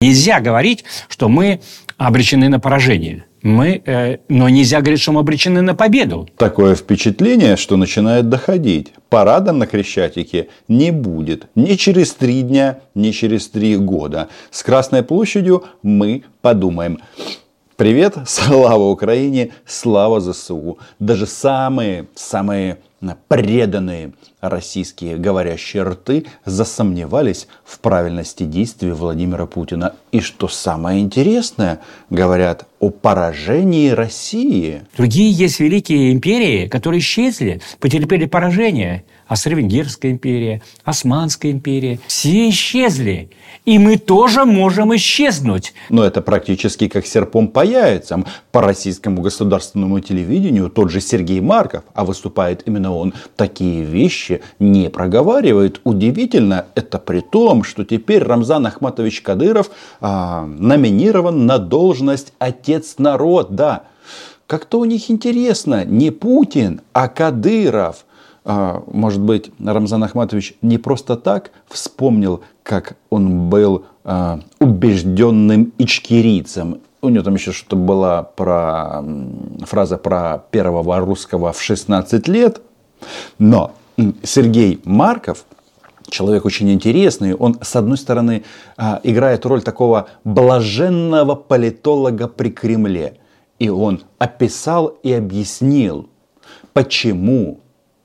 Нельзя говорить, что мы обречены на поражение. Мы, э, но нельзя говорить, что мы обречены на победу. Такое впечатление, что начинает доходить. Парада на Крещатике не будет ни через три дня, ни через три года. С Красной площадью мы подумаем. Привет, слава Украине, слава ЗСУ. Даже самые, самые преданные российские говорящие рты засомневались в правильности действий Владимира Путина. И что самое интересное, говорят о поражении России. Другие есть великие империи, которые исчезли, потерпели поражение – Австро-Венгерская империя, Османская империя. Все исчезли. И мы тоже можем исчезнуть. Но это практически как серпом по яйцам. По российскому государственному телевидению тот же Сергей Марков, а выступает именно он, такие вещи не проговаривает. Удивительно, это при том, что теперь Рамзан Ахматович Кадыров а, номинирован на должность отец народа. Как-то у них интересно, не Путин, а Кадыров. А, может быть, Рамзан Ахматович не просто так вспомнил, как он был а, убежденным ичкерийцем. У него там еще что-то была про, фраза про первого русского в 16 лет. Но Сергей Марков, человек очень интересный. Он, с одной стороны, а, играет роль такого блаженного политолога при Кремле. И он описал и объяснил, почему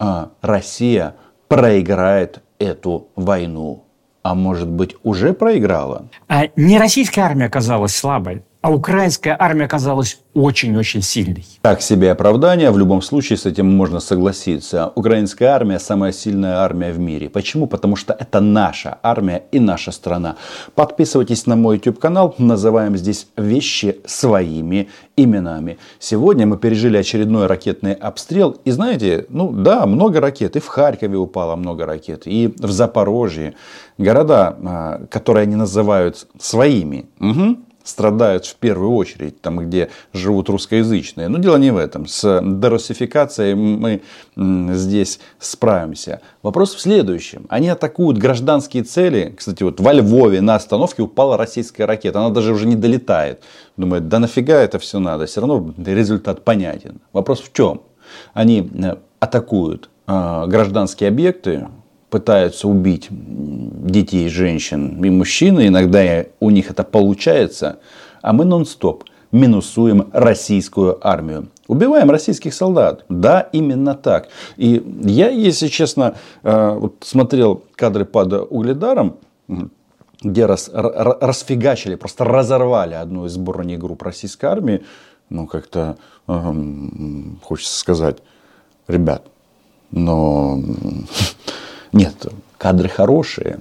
а Россия проиграет эту войну. А может быть, уже проиграла? А не российская армия оказалась слабой, а украинская армия оказалась очень-очень сильной. Так себе оправдание, в любом случае с этим можно согласиться. Украинская армия самая сильная армия в мире. Почему? Потому что это наша армия и наша страна. Подписывайтесь на мой YouTube канал, называем здесь вещи своими именами. Сегодня мы пережили очередной ракетный обстрел. И знаете, ну да, много ракет. И в Харькове упало много ракет, и в Запорожье. Города, а, которые они называют своими. Угу страдают в первую очередь, там, где живут русскоязычные. Но дело не в этом. С дерусификацией мы здесь справимся. Вопрос в следующем. Они атакуют гражданские цели. Кстати, вот во Львове на остановке упала российская ракета. Она даже уже не долетает. Думает, да нафига это все надо? Все равно результат понятен. Вопрос в чем? Они э, атакуют э, гражданские объекты, пытаются убить детей, женщин и мужчин, иногда у них это получается, а мы нон-стоп минусуем российскую армию. Убиваем российских солдат. Да, именно так. И я, если честно, э, вот смотрел кадры под угледаром, где рас, расфигачили, просто разорвали одну из бронегрупп российской армии, ну, как-то эм, хочется сказать, ребят, но нет, кадры хорошие.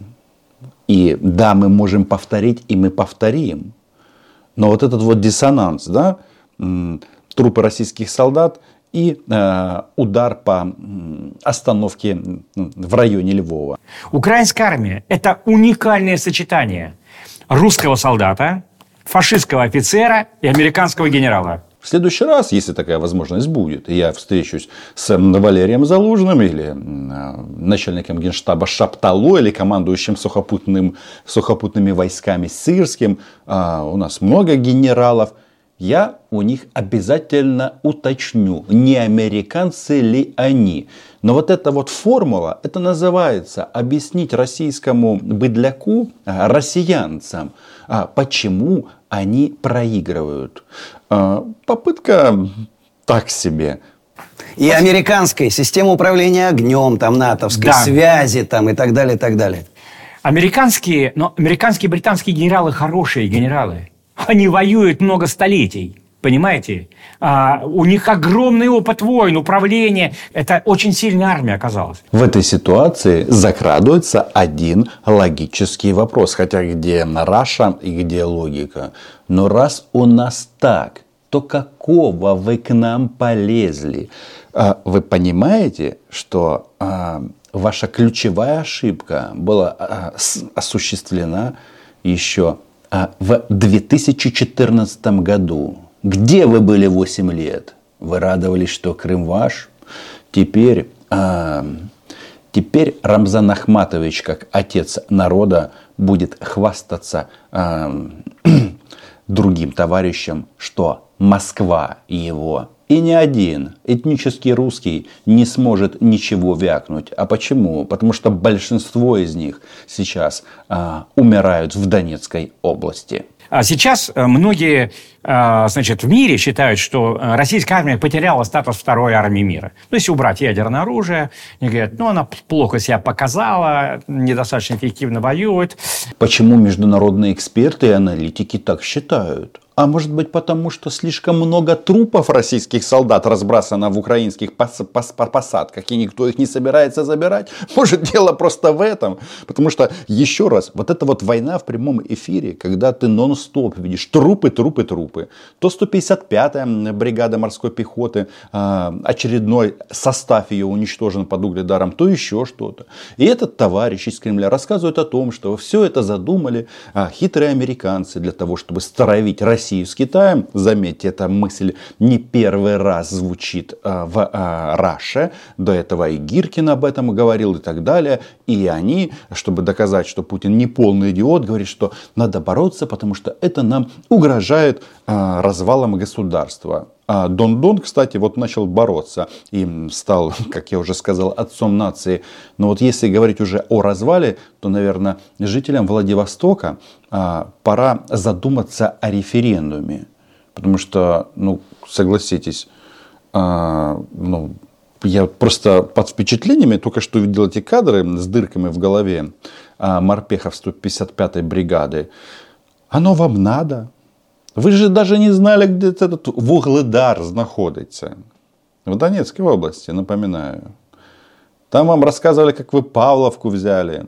И да, мы можем повторить, и мы повторим. Но вот этот вот диссонанс, да, трупы российских солдат и э, удар по остановке в районе Львова. Украинская армия – это уникальное сочетание русского солдата, фашистского офицера и американского генерала. В следующий раз, если такая возможность будет, я встречусь с Валерием Залужным или начальником генштаба Шаптало или командующим сухопутным, сухопутными войсками Сырским, а у нас много генералов, я у них обязательно уточню, не американцы ли они. Но вот эта вот формула, это называется объяснить российскому быдляку, а, россиянцам, а почему они проигрывают. А, попытка так себе. И американской системы управления огнем, там, натовской, да. связи там, и так далее, и так далее. Американские, но американские и британские генералы хорошие генералы. Они воюют много столетий. Понимаете? А, у них огромный опыт войн, управления. Это очень сильная армия оказалась. В этой ситуации закрадывается один логический вопрос. Хотя где Раша и где логика. Но раз у нас так, то какого вы к нам полезли? А, вы понимаете, что а, ваша ключевая ошибка была а, осуществлена еще в 2014 году. Где вы были 8 лет? Вы радовались, что Крым ваш? Теперь, а, теперь Рамзан Ахматович, как отец народа, будет хвастаться э, другим товарищам, что Москва его и ни один этнический русский не сможет ничего вякнуть. А почему? Потому что большинство из них сейчас а, умирают в Донецкой области. А сейчас э, многие э, значит, в мире считают, что э, российская армия потеряла статус второй армии мира. Ну, если убрать ядерное оружие, они говорят, ну, она плохо себя показала, недостаточно эффективно воюет. Почему международные эксперты и аналитики так считают? А может быть потому, что слишком много трупов российских солдат разбросано в украинских пос пос посадках, и никто их не собирается забирать? Может дело просто в этом? Потому что, еще раз, вот эта вот война в прямом эфире, когда ты нон-стоп видишь трупы, трупы, трупы. То 155-я бригада морской пехоты, а, очередной состав ее уничтожен под угледаром, то еще что-то. И этот товарищ из Кремля рассказывает о том, что все это задумали а, хитрые американцы для того, чтобы стравить Россию Россию с Китаем. Заметьте, эта мысль не первый раз звучит э, в э, Раше. До этого и Гиркин об этом говорил и так далее. И они, чтобы доказать, что Путин не полный идиот, говорит, что надо бороться, потому что это нам угрожает э, развалом государства. А Дон Дон, кстати, вот начал бороться и стал, как я уже сказал, отцом нации. Но вот если говорить уже о развале, то, наверное, жителям Владивостока а, пора задуматься о референдуме. Потому что, ну, согласитесь, а, ну, я просто под впечатлениями только что видел эти кадры с дырками в голове морпехов 155-й бригады. Оно вам надо? Ви ж даже не знали, где этот Вугледар знаходиться. В Донецкой области, напоминаю. Там вам рассказывали, как вы Павловку взяли.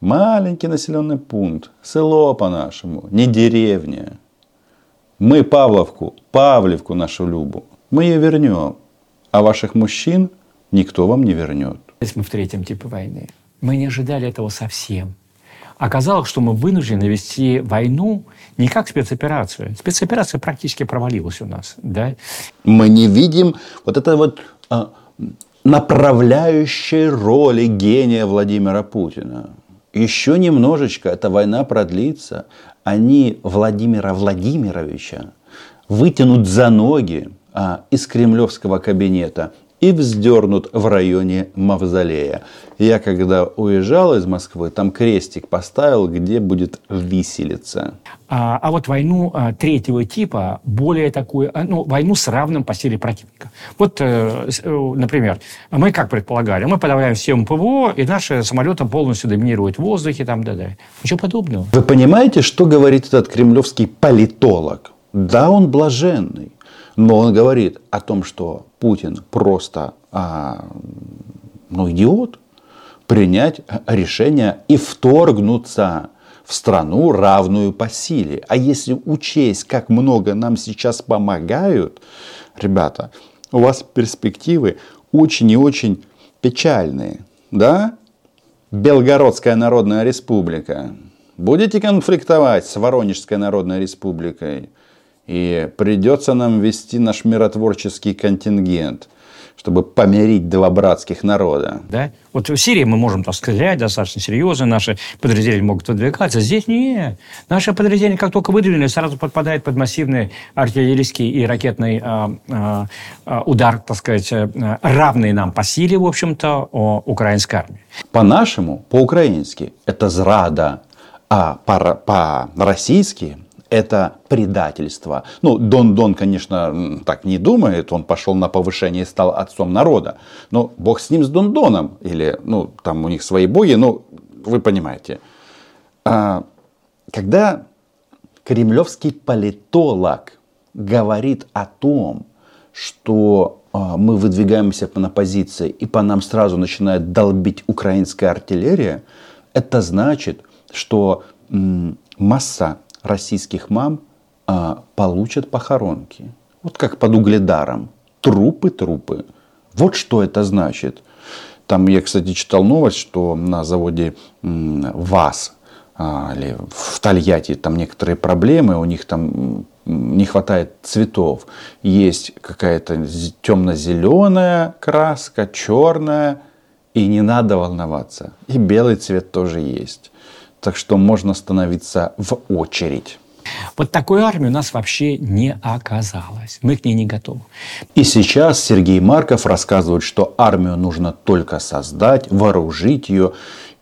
Маленький населенный пункт, село по-нашему, не деревня. Мы Павловку, Павлевку нашу Любу, мы ее вернем. А ваших мужчин никто вам не вернет. Здесь мы в третьем типе войны. Мы не ожидали этого совсем. Оказалось, что мы вынуждены вести войну не как спецоперацию. Спецоперация практически провалилась у нас. Да? Мы не видим вот это вот а, направляющей роли гения Владимира Путина. Еще немножечко эта война продлится. Они Владимира Владимировича вытянут за ноги а, из кремлевского кабинета и вздернут в районе Мавзолея. Я когда уезжал из Москвы, там крестик поставил, где будет виселица. А, а вот войну а, третьего типа, более такую, а, ну, войну с равным по силе противника. Вот, э, э, например, мы как предполагали, мы подавляем всем ПВО, и наши самолеты полностью доминируют в воздухе, там, да, да. Ничего подобного. Вы понимаете, что говорит этот кремлевский политолог? Да, он блаженный. Но он говорит о том, что Путин просто а, ну, идиот, принять решение и вторгнуться в страну, равную по силе. А если учесть, как много нам сейчас помогают, ребята, у вас перспективы очень и очень печальные. Да? Белгородская народная республика. Будете конфликтовать с Воронежской народной республикой? И придется нам вести наш миротворческий контингент, чтобы помирить два братских народа. Да? Вот в Сирии мы можем так стрелять достаточно серьезно, наши подразделения могут выдвигаться. Здесь нет. Наши подразделения, как только выдвинули, сразу подпадают под массивный артиллерийский и ракетный э, э, удар, так сказать, э, равный нам по силе, в общем-то, украинской армии. По-нашему, по-украински, это зрада, а по-российски – это предательство. Ну, Дон Дон, конечно, так не думает, он пошел на повышение и стал отцом народа. Но бог с ним, с Дон Доном, или, ну, там у них свои боги, ну, вы понимаете. А, когда кремлевский политолог говорит о том, что а, мы выдвигаемся на позиции и по нам сразу начинает долбить украинская артиллерия, это значит, что м, масса российских мам а, получат похоронки. Вот как под угледаром. Трупы, трупы. Вот что это значит. Там я, кстати, читал новость, что на заводе ВАЗ а, или в Тольятти там некоторые проблемы, у них там не хватает цветов. Есть какая-то темно-зеленая краска, черная И не надо волноваться. И белый цвет тоже есть. Так что можно становиться в очередь. Вот такой армии у нас вообще не оказалось. Мы к ней не готовы. И сейчас Сергей Марков рассказывает, что армию нужно только создать, вооружить ее.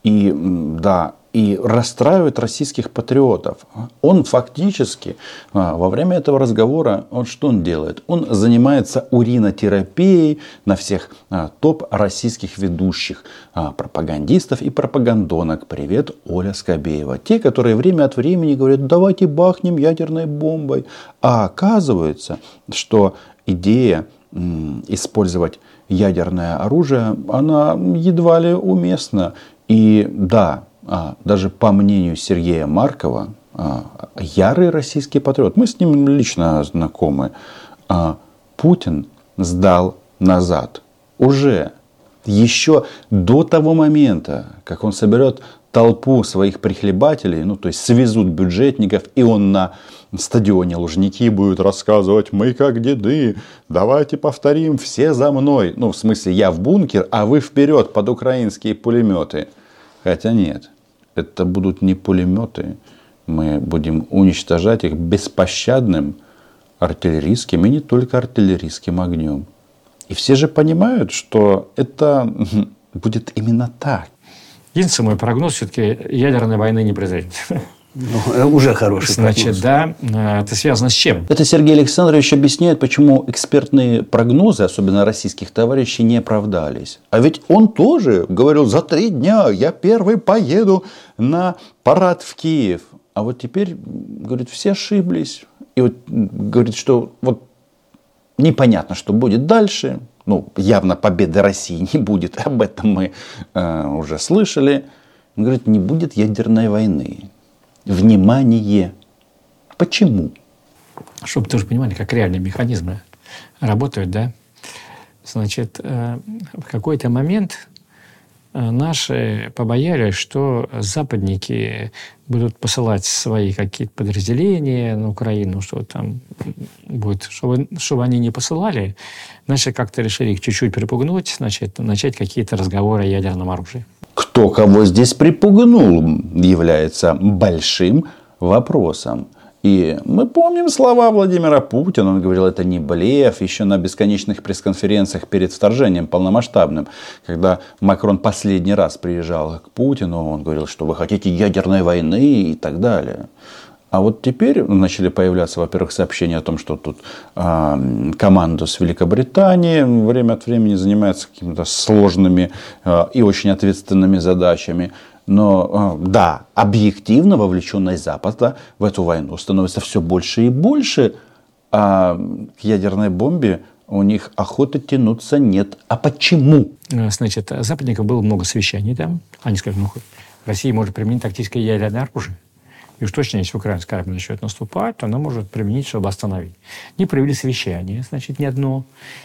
И да, и расстраивает российских патриотов. Он фактически а, во время этого разговора, он что он делает? Он занимается уринотерапией на всех а, топ российских ведущих, а, пропагандистов и пропагандонок. Привет, Оля Скобеева. Те, которые время от времени говорят, давайте бахнем ядерной бомбой. А оказывается, что идея использовать ядерное оружие, она едва ли уместна. И да, даже по мнению Сергея Маркова, а, ярый российский патриот, мы с ним лично знакомы, а, Путин сдал назад. Уже еще до того момента, как он соберет толпу своих прихлебателей, ну то есть свезут бюджетников, и он на стадионе Лужники будет рассказывать, мы как деды, давайте повторим, все за мной. Ну в смысле я в бункер, а вы вперед под украинские пулеметы. Хотя нет, это будут не пулеметы. Мы будем уничтожать их беспощадным артиллерийским и не только артиллерийским огнем. И все же понимают, что это будет именно так. Единственный мой прогноз, все-таки ядерной войны не произойдет. Ну, э, уже хороший Значит, прогноз. да. Э, это связано с чем? Это Сергей Александрович объясняет, почему экспертные прогнозы, особенно российских товарищей, не оправдались. А ведь он тоже говорил, за три дня я первый поеду на парад в Киев. А вот теперь, говорит, все ошиблись. И вот говорит, что вот непонятно, что будет дальше. Ну, явно победы России не будет. Об этом мы э, уже слышали. Он говорит, не будет ядерной войны внимание. Почему? Чтобы тоже понимали, как реальные механизмы работают, да. Значит, э, в какой-то момент э, наши побоялись, что западники будут посылать свои какие-то подразделения на Украину, что там будет, чтобы, чтобы они не посылали. Наши как-то решили их чуть-чуть припугнуть, значит, начать какие-то разговоры о ядерном оружии. Кто кого здесь припугнул, является большим вопросом. И мы помним слова Владимира Путина. Он говорил, это не блеф. Еще на бесконечных пресс-конференциях перед вторжением полномасштабным, когда Макрон последний раз приезжал к Путину, он говорил, что вы хотите ядерной войны и так далее. А вот теперь начали появляться, во-первых, сообщения о том, что тут э, команда с Великобритании время от времени занимается какими-то сложными э, и очень ответственными задачами. Но э, да, объективно вовлеченность Запада в эту войну становится все больше и больше, а к ядерной бомбе у них охоты тянуться нет. А почему? Значит, западников было много совещаний там. Они сказали, ну, Россия может применить тактическое ядерное оружие. И уж точно, если украинская армия начнет наступать, то она может применить, чтобы остановить. Они провели совещание, значит, не одно,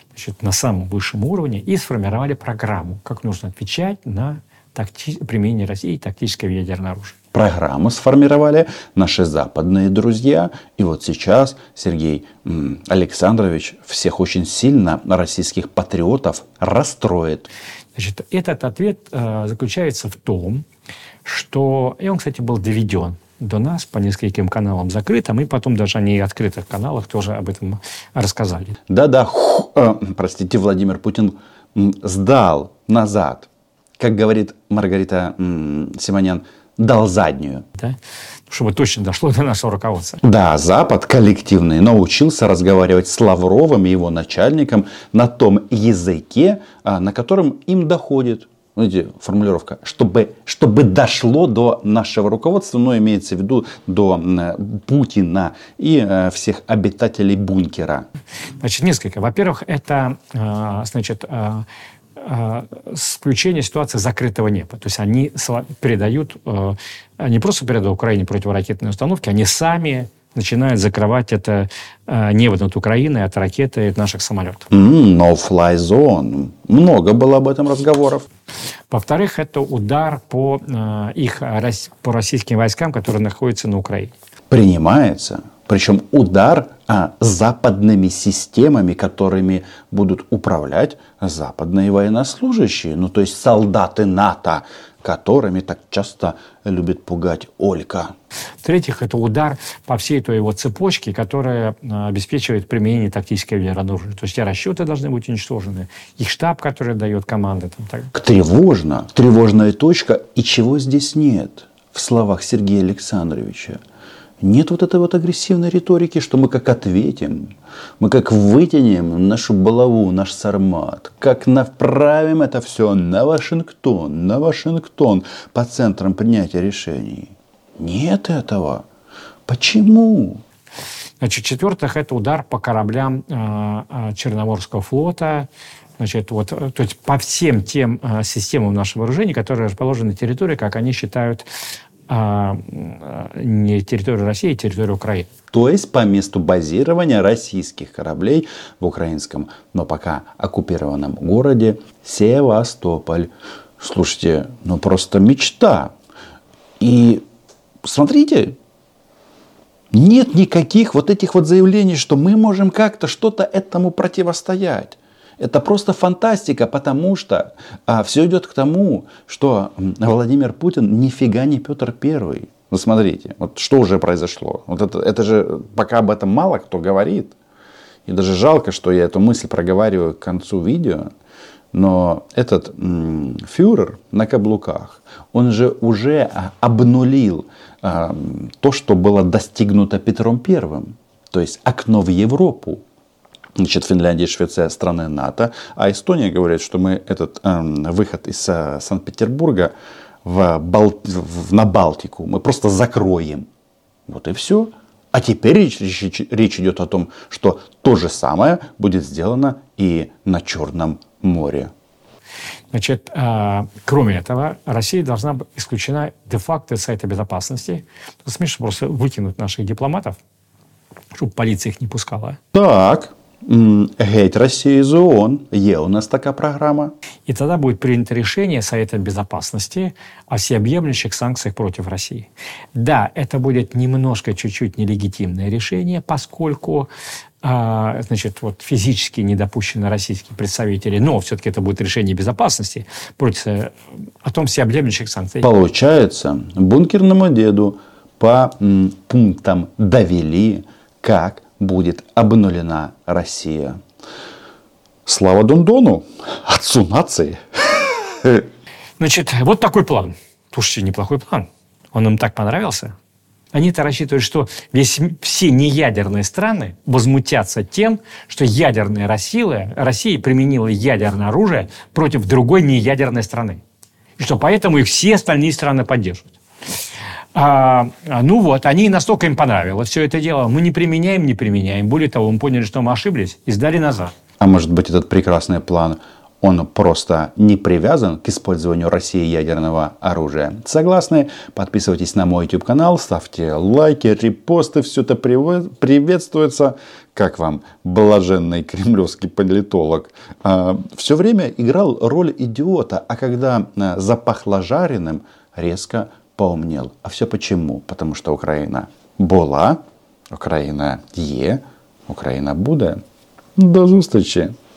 значит, на самом высшем уровне и сформировали программу, как нужно отвечать на такти... применение России тактического ядерного оружия. Программу сформировали наши западные друзья. И вот сейчас Сергей Александрович всех очень сильно российских патриотов расстроит. Значит, этот ответ э, заключается в том, что, и он, кстати, был доведен до нас по нескольким каналам закрытым, и потом даже они в открытых каналах тоже об этом рассказали. Да-да, э, простите, Владимир Путин сдал назад, как говорит Маргарита Симонян, дал заднюю. Да? Чтобы точно дошло до нашего руководства. Да, Запад коллективный научился разговаривать с Лавровым и его начальником на том языке, а, на котором им доходит знаете, формулировка, чтобы, чтобы дошло до нашего руководства, но имеется в виду до Путина и э, всех обитателей бункера. Значит, несколько. Во-первых, это, э, значит, э, включение ситуации закрытого неба. То есть они передают, не просто передают Украине противоракетные установки, они сами начинают закрывать это э, небо над Украиной от ракеты от наших самолетов. Mm, no-fly zone. Много было об этом разговоров. Во-вторых, это удар по, э, их, по российским войскам, которые находятся на Украине. Принимается Причем удар а, западными системами, которыми будут управлять западные военнослужащие. Ну, то есть солдаты НАТО, которыми так часто любит пугать Олька. В-третьих, это удар по всей той его цепочке, которая а, обеспечивает применение тактического ядерного оружия. То есть те расчеты должны быть уничтожены, их штаб, который дает команды. Там, так. Тревожно, тревожная точка. И чего здесь нет в словах Сергея Александровича? Нет вот этой вот агрессивной риторики, что мы как ответим, мы как вытянем нашу балаву, наш сармат, как направим это все на Вашингтон, на Вашингтон по центрам принятия решений. Нет этого. Почему? Значит, четвертых это удар по кораблям э, Черноморского флота, значит, вот, то есть по всем тем э, системам нашего вооружения, которые расположены на территории, как они считают, а, не территорию России, а территорию Украины. То есть по месту базирования российских кораблей в украинском, но пока оккупированном городе Севастополь. Слушайте, ну просто мечта. И смотрите, нет никаких вот этих вот заявлений, что мы можем как-то что-то этому противостоять. Это просто фантастика, потому что а, все идет к тому, что Владимир Путин нифига не Петр Первый. Ну смотрите, вот что уже произошло. Вот это, это же пока об этом мало кто говорит. И даже жалко, что я эту мысль проговариваю к концу видео. Но этот м, фюрер на каблуках, он же уже а, обнулил а, то, что было достигнуто Петром Первым. То есть окно в Европу. Значит, Финляндия и Швеция страны НАТО, а Эстония говорит, что мы этот э, выход из э, Санкт-Петербурга в Бал... в, на Балтику мы просто закроем. Вот и все. А теперь речь, речь, речь идет о том, что то же самое будет сделано и на Черном море. Значит, э, кроме этого, Россия должна быть исключена де-факто из Совета Безопасности. Смешно просто выкинуть наших дипломатов, чтобы полиция их не пускала. Так Геть Росії з ООН. Є у нас така программа. И тогда будет принято решение Совета Безопасности о всеобъемлющих санкциях против России. Да, это будет немножко, чуть-чуть нелегитимное решение, поскольку а, значит, вот физически не допущены российские представители, но все-таки это будет решение безопасности против э, о том всеобъемлющих санкциях. Получается, бункерному деду по пунктам довели, как будет обнулена Россия. Слава Дондону, отцу нации. Значит, вот такой план. Слушайте, неплохой план. Он им так понравился. Они-то рассчитывают, что весь, все неядерные страны возмутятся тем, что ядерная Россия, Россия применила ядерное оружие против другой неядерной страны. И что поэтому их все остальные страны поддерживают. А, а, ну вот, они настолько им понравилось все это дело. Мы не применяем, не применяем. Более того, мы поняли, что мы ошиблись и сдали назад. А может быть, этот прекрасный план, он просто не привязан к использованию России ядерного оружия? Согласны? Подписывайтесь на мой YouTube канал, ставьте лайки, репосты, все это приветствуется. Как вам, блаженный кремлевский политолог? А, все время играл роль идиота, а когда а, запахло жареным, резко поумнел. А все почему? Потому что Украина була, Україна є, Україна буде. До зустрічі!